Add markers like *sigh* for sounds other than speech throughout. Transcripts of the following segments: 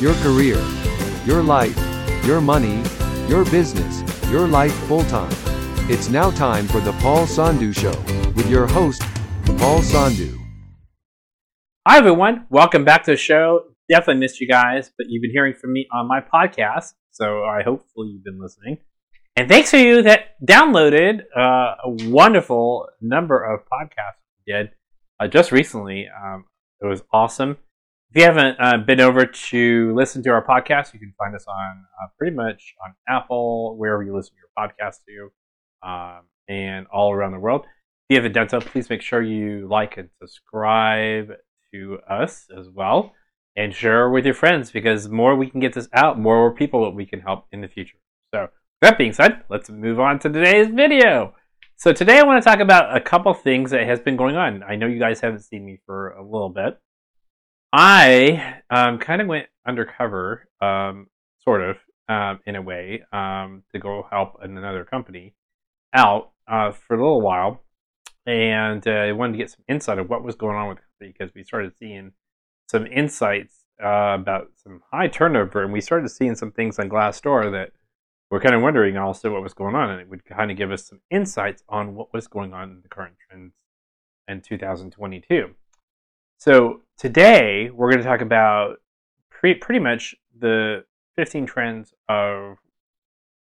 your career, your life, your money, your business, your life full time. It's now time for the Paul Sandhu Show with your host, Paul Sandhu. Hi, everyone. Welcome back to the show. Definitely missed you guys, but you've been hearing from me on my podcast, so I hopefully you've been listening. And thanks to you that downloaded uh, a wonderful number of podcasts we did uh, just recently. Um, it was awesome. If you haven't uh, been over to listen to our podcast, you can find us on uh, pretty much on Apple, wherever you listen to your podcast to, um, and all around the world. If you haven't done so, please make sure you like and subscribe to us as well, and share with your friends because the more we can get this out, more people that we can help in the future. So that being said, let's move on to today's video. So today I want to talk about a couple things that has been going on. I know you guys haven't seen me for a little bit. I um, kind of went undercover, um, sort of, um, in a way, um, to go help another company out uh, for a little while. And uh, I wanted to get some insight of what was going on with the company because we started seeing some insights uh, about some high turnover, and we started seeing some things on Glassdoor that we're kind of wondering also what was going on, and it would kind of give us some insights on what was going on in the current trends in 2022. So today we're going to talk about pre- pretty much the 15 trends of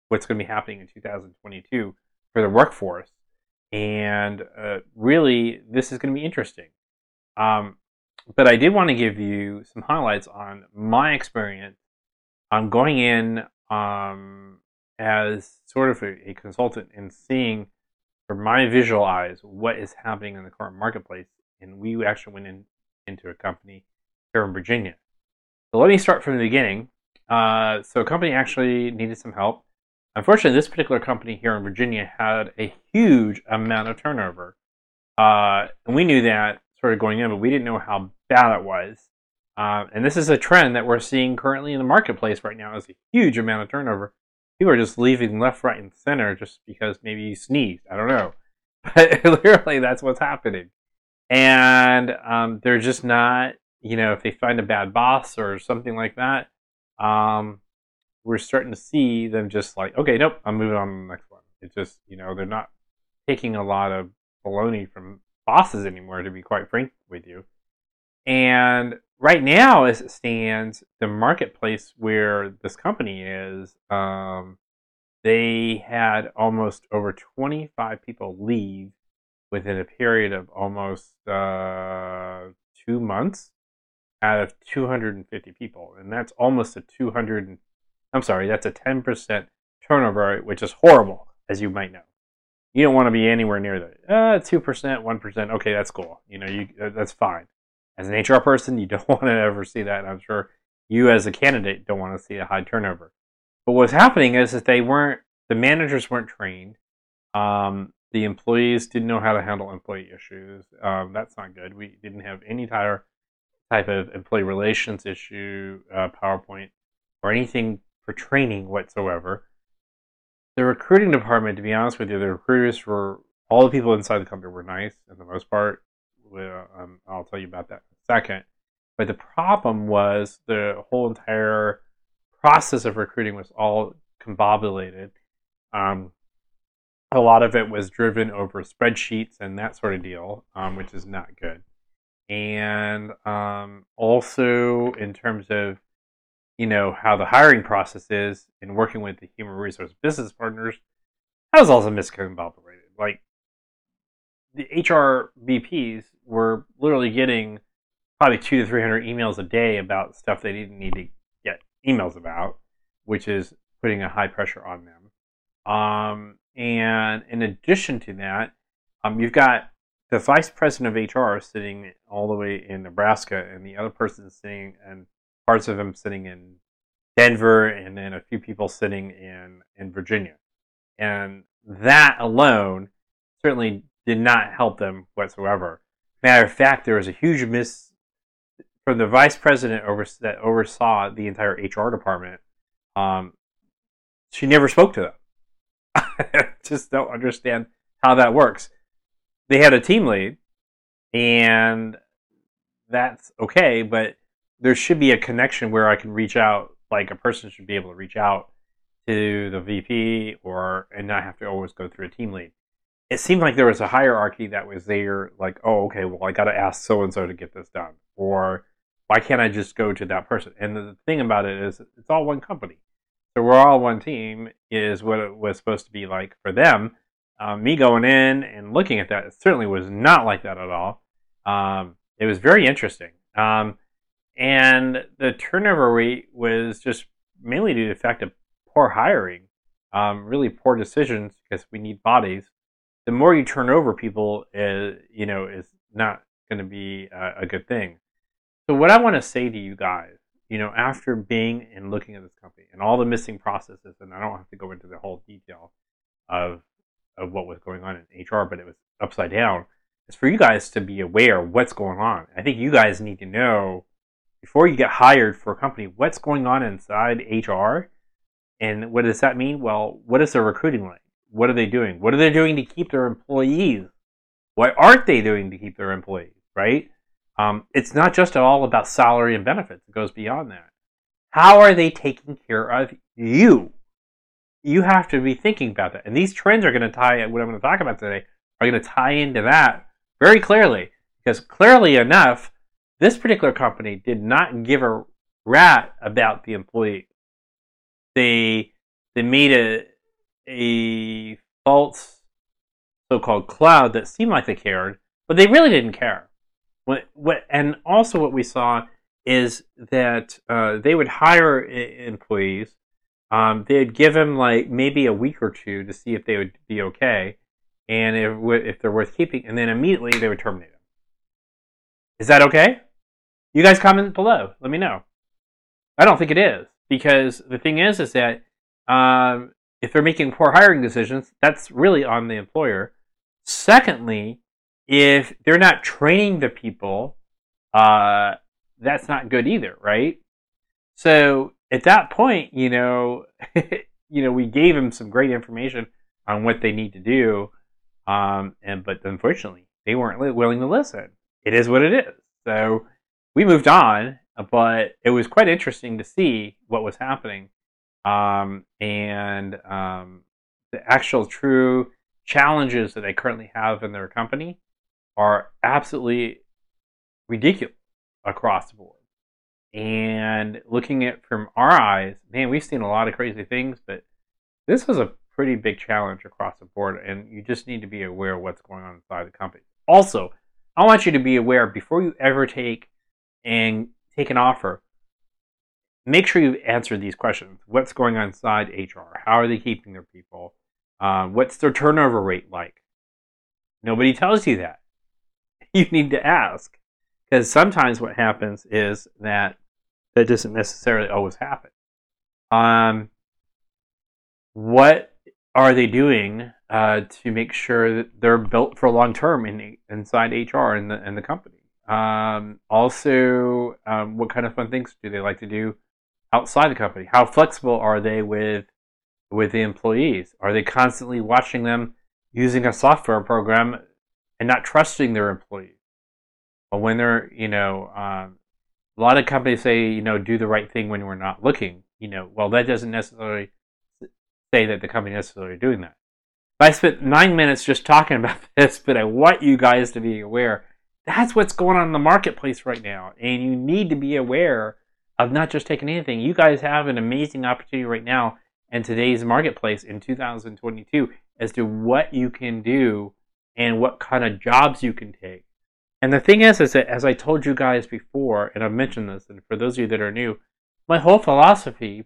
what's going to be happening in 2022 for the workforce, and uh, really this is going to be interesting. Um, but I did want to give you some highlights on my experience on going in um, as sort of a, a consultant and seeing from my visual eyes what is happening in the current marketplace. And we actually went in, into a company here in Virginia. So let me start from the beginning. Uh, so a company actually needed some help. Unfortunately, this particular company here in Virginia had a huge amount of turnover. Uh, and we knew that sort of going in, but we didn't know how bad it was. Uh, and this is a trend that we're seeing currently in the marketplace right now is a huge amount of turnover people are just leaving left, right, and center just because maybe you sneezed. I don't know. *laughs* But literally, that's what's happening. And um, they're just not, you know, if they find a bad boss or something like that, um, we're starting to see them just like, okay, nope, I'm moving on to the next one. It's just, you know, they're not taking a lot of baloney from bosses anymore, to be quite frank with you. And right now, as it stands, the marketplace where this company is, um, they had almost over 25 people leave within a period of almost uh, two months out of 250 people. And that's almost a 200, I'm sorry, that's a 10% turnover which is horrible, as you might know. You don't want to be anywhere near that. Uh, 2%, 1%, okay, that's cool. You know, you, that's fine as an HR person, you *laughs* don't want to ever see that. I'm sure you, as a candidate, don't want to see a high turnover. But what's happening is that they weren't, the managers weren't trained. Um, the employees didn't know how to handle employee issues. Um, that's not good. We didn't have any type type of employee relations issue, uh, PowerPoint, or anything for training whatsoever. The recruiting department, to be honest with you, the recruiters were all the people inside the company were nice, for the most part um, I'll tell you about that in a second. But the problem was the whole entire process of recruiting was all combobulated. Um, a lot of it was driven over spreadsheets and that sort of deal, um, which is not good. And um, also in terms of you know how the hiring process is in working with the human resource business partners, that was also miscombobulated. Like the HR VPs were literally getting probably two to three hundred emails a day about stuff they didn't need to get emails about, which is putting a high pressure on them. Um, and in addition to that, um, you've got the vice president of HR sitting all the way in Nebraska, and the other person sitting, and parts of them sitting in Denver, and then a few people sitting in in Virginia, and that alone certainly did not help them whatsoever. Matter of fact, there was a huge miss from the vice president over, that oversaw the entire HR department. Um, she never spoke to them. Just don't understand how that works. They had a team lead, and that's okay, but there should be a connection where I can reach out. Like a person should be able to reach out to the VP or and not have to always go through a team lead. It seemed like there was a hierarchy that was there. Like, oh, okay, well, I got to ask so and so to get this done, or why can't I just go to that person? And the thing about it is, it's all one company. So we're all one team is what it was supposed to be like for them. Um, me going in and looking at that, it certainly was not like that at all. Um, it was very interesting. Um, and the turnover rate was just mainly due to the fact of poor hiring, um, really poor decisions because we need bodies. The more you turn over people, is, you know, is not going to be a, a good thing. So what I want to say to you guys, you know, after being and looking at this company and all the missing processes, and I don't have to go into the whole detail of of what was going on in HR, but it was upside down. Is for you guys to be aware what's going on. I think you guys need to know before you get hired for a company what's going on inside HR, and what does that mean? Well, what is their recruiting like? What are they doing? What are they doing to keep their employees? What aren't they doing to keep their employees? Right? Um, it's not just all about salary and benefits. It goes beyond that. How are they taking care of you? You have to be thinking about that. And these trends are going to tie, what I'm going to talk about today, are going to tie into that very clearly. Because clearly enough, this particular company did not give a rat about the employee. They, they made a, a false so called cloud that seemed like they cared, but they really didn't care. What, what, and also what we saw is that uh, they would hire I- employees. Um, they'd give them like maybe a week or two to see if they would be okay, and if if they're worth keeping, and then immediately they would terminate them. Is that okay? You guys comment below. Let me know. I don't think it is because the thing is, is that um, if they're making poor hiring decisions, that's really on the employer. Secondly, if they're not training the people, uh, that's not good either, right? So at that point, you know, *laughs* you know, we gave them some great information on what they need to do, um, and but unfortunately, they weren't willing to listen. It is what it is. So we moved on, but it was quite interesting to see what was happening, um, and um, the actual true challenges that they currently have in their company are absolutely ridiculous across the board. And looking at from our eyes, man, we've seen a lot of crazy things, but this was a pretty big challenge across the board, and you just need to be aware of what's going on inside the company. Also, I want you to be aware before you ever take and take an offer, make sure you answer these questions. What's going on inside HR? How are they keeping their people? Um, what's their turnover rate like? Nobody tells you that. *laughs* you need to ask. Because sometimes what happens is that that doesn't necessarily always happen. Um, what are they doing uh, to make sure that they're built for long term in, inside HR and the, and the company? Um, also, um, what kind of fun things do they like to do outside the company? How flexible are they with with the employees? Are they constantly watching them using a software program and not trusting their employees. But when they're, you know, um, a lot of companies say, you know, do the right thing when we're not looking. You know, well, that doesn't necessarily say that the company necessarily doing that. I spent nine minutes just talking *laughs* about this, but I want you guys to be aware that's what's going on in the marketplace right now. And you need to be aware of not just taking anything. You guys have an amazing opportunity right now in today's marketplace in 2022 as to what you can do and what kind of jobs you can take. And the thing is, is that as I told you guys before, and I've mentioned this, and for those of you that are new, my whole philosophy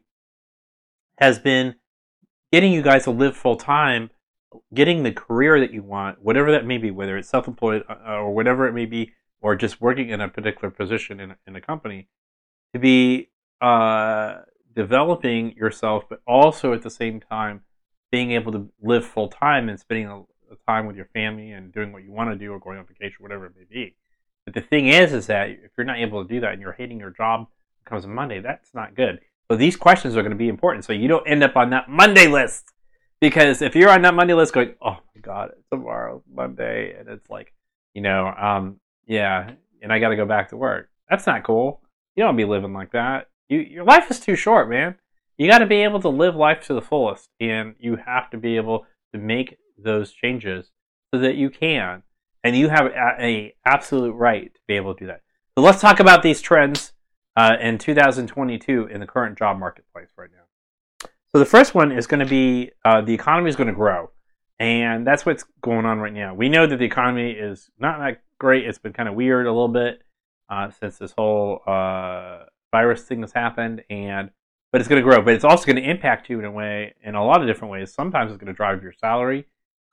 has been getting you guys to live full time, getting the career that you want, whatever that may be, whether it's self employed uh, uh, or whatever it may be, or just working in a particular position in a, in a company, to be uh, developing yourself, but also at the same time being able to live full time and spending a, time with your family and doing what you want to do or going on vacation, whatever it may be. But the thing is, is that if you're not able to do that and you're hating your job comes Monday, that's not good. So these questions are going to be important. So you don't end up on that Monday list. Because if you're on that Monday list going, oh my God, tomorrow, Monday, and it's like, you know, um, yeah, and I got to go back to work. That's not cool. You don't be living like that. You, your life is too short, man. You got to be able to live life to the fullest, and you have to be able to make those changes so that you can, and you have a, a absolute right to be able to do that. So let's talk about these trends uh, in 2022 in the current job marketplace right now. So the first one is going to be uh, the economy is going to grow, and that's what's going on right now. We know that the economy is not that great. It's been kind of weird a little bit uh, since this whole uh, virus thing has happened, and but it's going to grow. But it's also going to impact you in a way, in a lot of different ways. Sometimes it's going to drive your salary,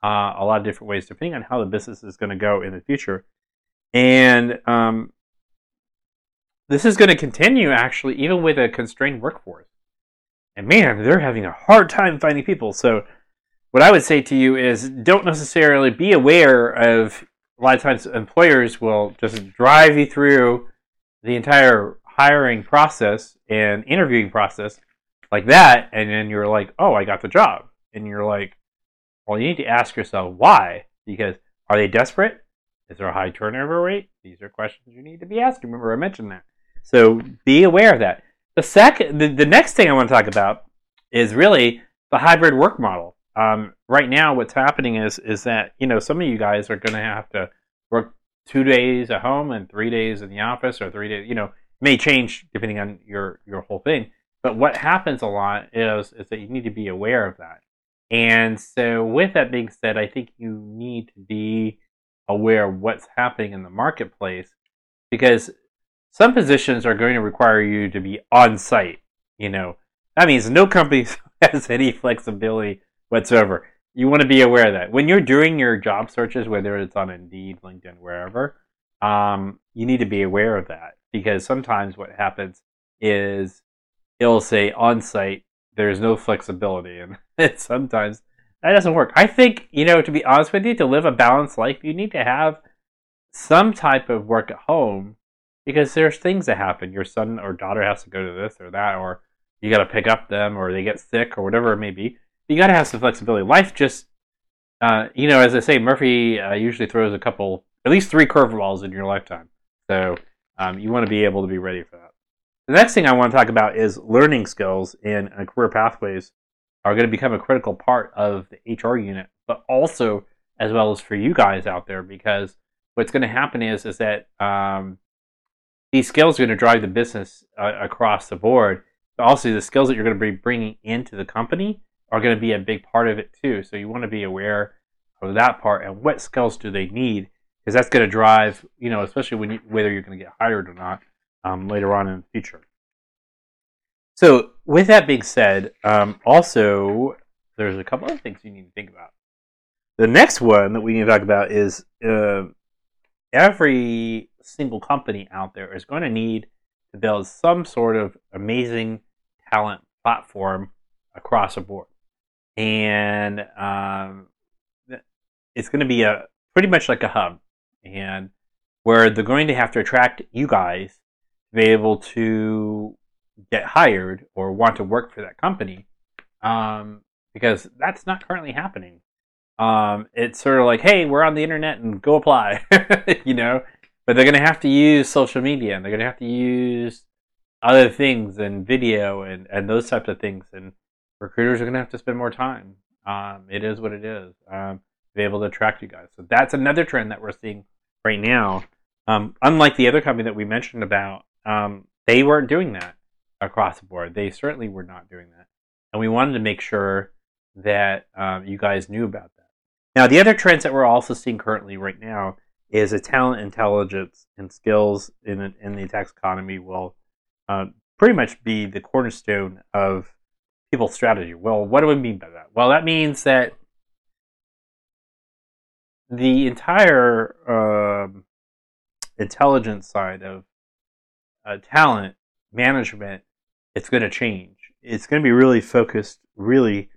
uh, a lot of different ways, depending on how the business is going to go in the future. And um, this is going to continue actually, even with a constrained workforce. And man, they're having a hard time finding people. So, what I would say to you is don't necessarily be aware of a lot of times employers will just drive you through the entire hiring process and interviewing process like that, and then you're like, oh, I got the job. And you're like, well, you need to ask yourself why. Because are they desperate? Is there a high turnover rate? These are questions you need to be asking. Remember, I mentioned that. So be aware of that. The second, the, the next thing I want to talk about is really the hybrid work model. Um, right now, what's happening is is that you know some of you guys are going to have to work two days at home and three days in the office, or three days. You know, may change depending on your your whole thing. But what happens a lot is is that you need to be aware of that. And so, with that being said, I think you need to be aware of what's happening in the marketplace because some positions are going to require you to be on site. You know, that means no company *laughs* has any flexibility whatsoever. You want to be aware of that when you're doing your job searches, whether it's on Indeed, LinkedIn, wherever. Um, you need to be aware of that because sometimes what happens is it'll say on site. There's no flexibility, and *laughs* sometimes that doesn't work. I think you know, to be honest with you, to live a balanced life, you need to have some type of work at home because there's things that happen. Your son or daughter has to go to this or that, or you got to pick up them, or they get sick, or whatever it may be. You got to have some flexibility. Life just, uh, you know, as I say, Murphy uh, usually throws a couple, at least three curveballs in your lifetime. So um, you want to be able to be ready for that. The next thing I want to talk about is learning skills and uh, career pathways are going to become a critical part of the HR unit, but also as well as for you guys out there, because what's going to happen is is that um, these skills are going to drive the business uh, across the board. But also, the skills that you're going to be bringing into the company are going to be a big part of it too. So you want to be aware of that part and what skills do they need, because that's going to drive, you know, especially when you, whether you're going to get hired or not um, later on in the future. So with that being said, um, also there's a couple other things you need to think about. The next one that we need to talk about is uh, every single company out there is going to need to build some sort of amazing talent platform across the board. And um, it's going to be a pretty much like a hub, and where they're going to have to attract you guys be able to get hired or want to work for that company, um, because that's not currently happening. Um, it's sort of like, hey, we're on the internet and go apply, *laughs* you know. But they're going to have to use social media and they're going to have to use other things and video and, and those types of things. And recruiters are going to have to spend more time. Um, it is what it is um, be able to attract you guys. So that's another trend that we're seeing right now. Um, unlike the other company that we mentioned about, um, they weren't doing that across the board. They certainly were not doing that. And we wanted to make sure that um, you guys knew about that. Now, the other trends that we're also seeing currently right now is a talent, intelligence, and skills in in the tax economy will uh, pretty much be the cornerstone of people's strategy. Well, what do we mean by that? Well, that means that the entire um, intelligence side of uh, talent management it's going to change. It's going to be really focused, really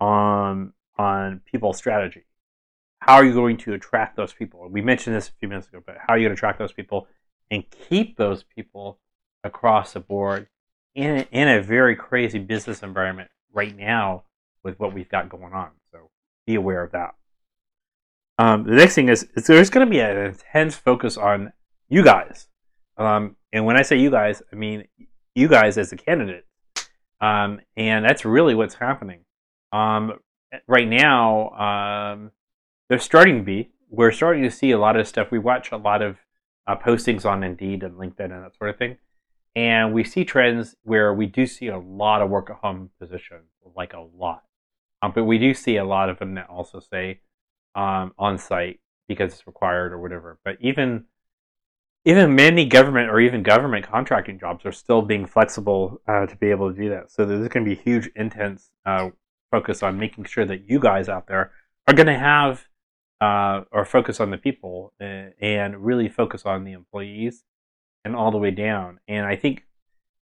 on on people strategy how are you going to attract those people? We mentioned this a few minutes ago, but how are you going to attract those people and keep those people across the board in a, in a very crazy business environment right now with what we've got going on? So be aware of that. Um, the next thing is, is there's going to be an intense focus on you guys. Um, and when I say you guys, I mean you guys as a candidate. Um, and that's really what's happening. Um, right now, um, they're starting to be. We're starting to see a lot of stuff. We watch a lot of uh, postings on Indeed and LinkedIn and that sort of thing. And we see trends where we do see a lot of work at home positions, like a lot. Um, but we do see a lot of them that also say um, on site because it's required or whatever. But even even many government or even government contracting jobs are still being flexible uh, to be able to do that. So there's going to be huge, intense uh, focus on making sure that you guys out there are going to have uh, or focus on the people uh, and really focus on the employees and all the way down. And I think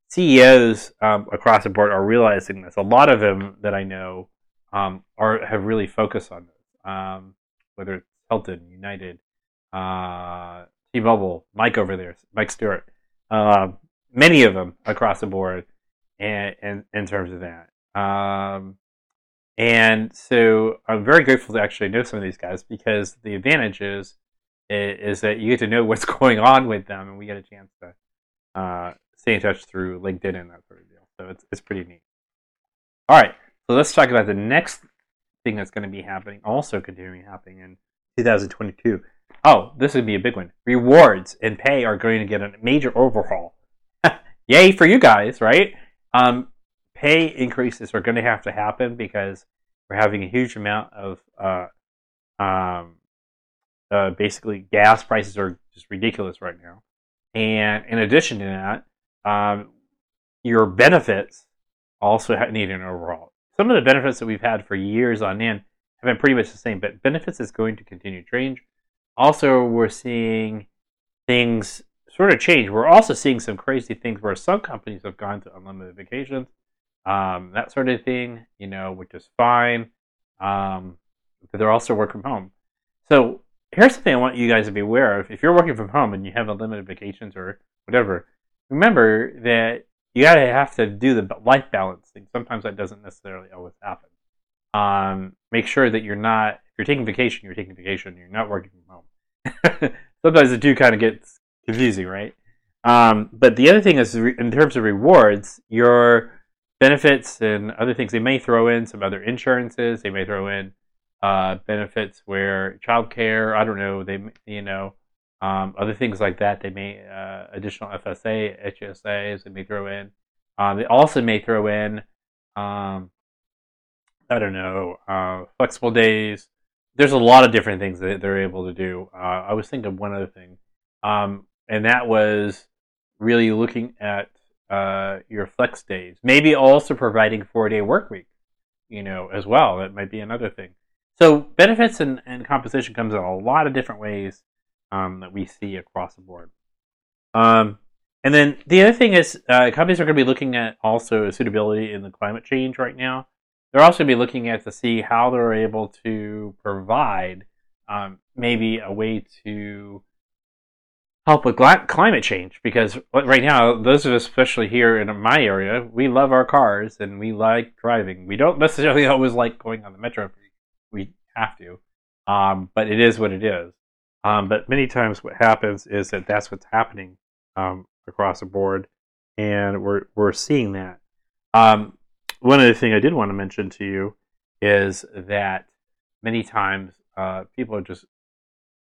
CEOs um, across the board are realizing this. A lot of them that I know um, are have really focused on this, um, whether it's Hilton, United, uh, T-Mobile, Mike over there, Mike Stewart, uh, many of them across the board, and, in terms of that. Um, and so I'm very grateful to actually know some of these guys because the advantage is is that you get to know what's *laughs* going on with them, and we get a chance to uh, stay in touch through LinkedIn and that sort of deal. So it's it's pretty neat. All right, so let's talk about the next thing that's going to be happening, also continuing happening in 2022. Oh, this would be a big one. Rewards and pay are going to get a major overhaul. *laughs* Yay for you guys, right? Um, pay increases are going to have to happen because we're having a huge amount of uh, um, uh, basically gas prices are just ridiculous right now. And in addition to that, um, your benefits also need an overhaul. Some of the benefits that we've had for years on end have been pretty much the same, but benefits is going to continue to change. Also, we're seeing things sort of change. We're also seeing some crazy things where some companies have gone to unlimited vacations, um, that sort of thing, you know, which is fine. Um, but they're also working from home. So here's something I want you guys to be aware of. If you're working from home and you have unlimited vacations or whatever, remember that you gotta have to do the life balance thing. Sometimes that doesn't necessarily always happen. Um, make sure that you're not if you're taking vacation, you're taking vacation. You're not working from. *laughs* Sometimes the two kind of gets confusing, right? Um, but the other thing is, in terms of rewards, your benefits and other things, they may throw in some other insurances. They may throw in uh, benefits where childcare. I don't know. They, you know, um, other things like that. They may uh, additional FSA, HSAs. They may throw in. Um, they also may throw in. Um, I don't know, uh, flexible days. There's a lot of different things that they're able to do. Uh, I was thinking of one other thing, um, and that was really looking at uh, your flex days. Maybe also providing four day work week, you know, as well. That might be another thing. So benefits and, and compensation comes in a lot of different ways um, that we see across the board. Um, and then the other thing is uh, companies are going to be looking at also suitability in the climate change right now. They're also going to be looking at to see how they're able to provide um, maybe a way to help with climate change because right now those of us especially here in my area we love our cars and we like driving. We don't necessarily *laughs* always like going on the metro we have to um, but it is what it is. Um, but many times what happens is that that's what's happening um, across the board and we're, we're seeing that. Um, one other thing I did want to mention to you is that many times uh, people are just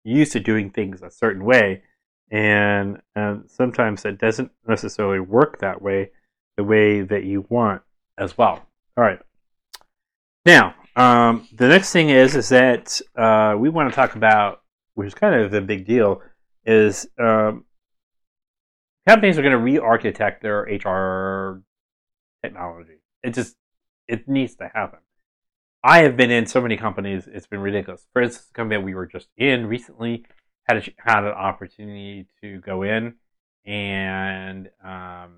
used to doing things a certain way, and, and sometimes it doesn't necessarily work that way, the way that you want as well. All right. Now, um, the next thing is is that uh, we want to talk about, which is kind of the big deal, is um, companies are going to re-architect their HR technology it just it needs to happen. I have been in so many companies; it's been ridiculous. For instance, the company that we were just in recently had a, had an opportunity to go in, and um,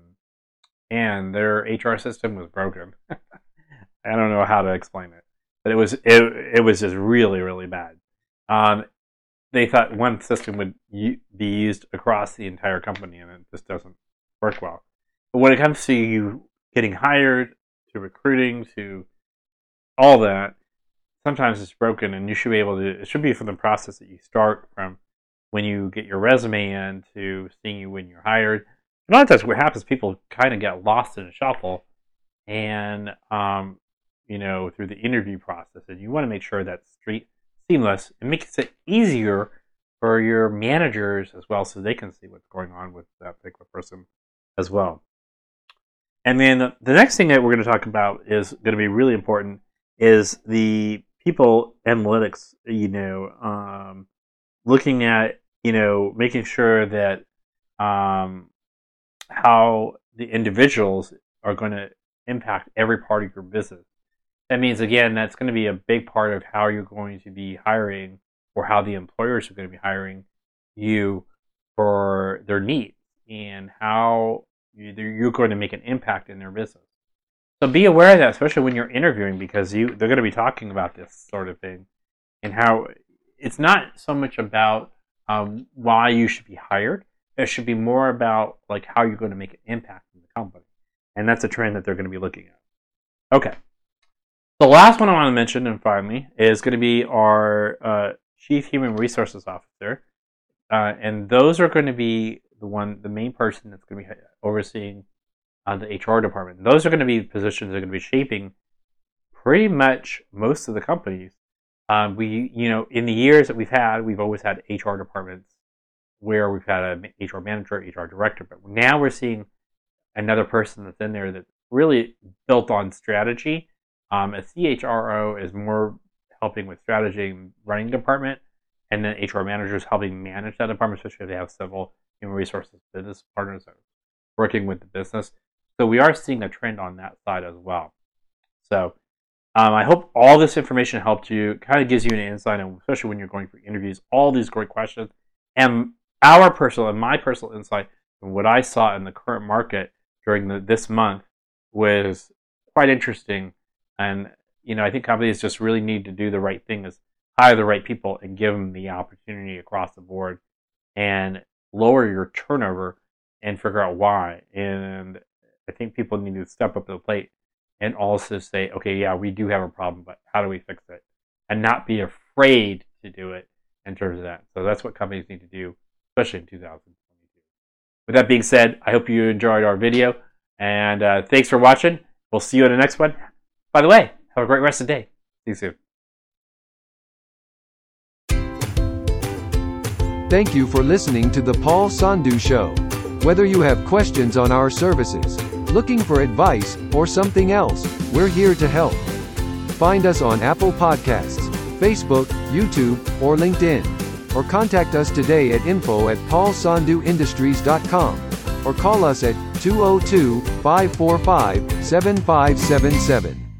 and their HR system was broken. *laughs* I don't know how to explain it, but it was it, it was just really really bad. Um, they thought one system would u- be used across the entire company, and it just doesn't work well. But when it comes to you getting hired to recruiting to all that, sometimes it's broken, and you should be able to. It should be from the process that you start from when you get your resume in to seeing you when you're hired. A lot of times, what happens, people kind of get lost in a shuffle, and um, you know, through the interview process, and you want to make sure that's straight, seamless. It makes it easier for your managers as well, so they can see what's going on with that particular person as well. And then the next thing that we're going to talk about is going to be really important is the people analytics. You know, um, looking at you know making sure that um, how the individuals are going to impact every part of your business. That means again that's going to be a big part of how you're going to be hiring or how the employers are going to be hiring you for their needs and how you're going to make an impact in their business. So be aware of that, especially when you're interviewing, because you they're going to be talking about this sort of thing, and how it's not so much about um, why you should be hired. It should be more about like how you're going to make an impact in the company, and that's a trend that they're going to be looking at. Okay, the last one I want to mention, and finally, is going to be our uh, chief human resources officer, uh, and those are going to be the one, the main person that's going to be overseeing uh, the HR department. Those are going to be positions that are going to be shaping pretty much most of the companies. Um, we, you know, in the years that we've had, we've always had HR departments where we've had an HR manager, HR director, but now we're seeing another person that's in there that's really built on strategy. Um, a CHRO is more helping with strategy and running department, and then HR managers helping manage that department, especially if they have several human resources business partners that are working with the business. So we are seeing a trend on that side as well. So um, I hope all this information helped you, kind of gives you an insight, and especially when you're going for interviews, all these great questions, and our personal and my personal insight and what I saw in the current market during the, this month was quite interesting. And you know, I think companies just really need to do the right thing is hire the right people and give them the opportunity across the board and lower your turnover and figure out why. And I think people need to step up to the plate and also say, okay, yeah, we do have a problem, but how do we fix it? And not be afraid to do it in terms of that. So that's what companies need to do, especially in 2022. With that being said, I hope you enjoyed our video. And uh, thanks for watching. We'll see you in the next one. By the way, have a great rest of the day. See you soon. Thank you for listening to The Paul Sandhu Show. Whether you have questions on our services, looking for advice, or something else, we're here to help. Find us on Apple Podcasts, Facebook, YouTube, or LinkedIn. Or contact us today at info at paulsandhuindustries.com or call us at 202 545 7577.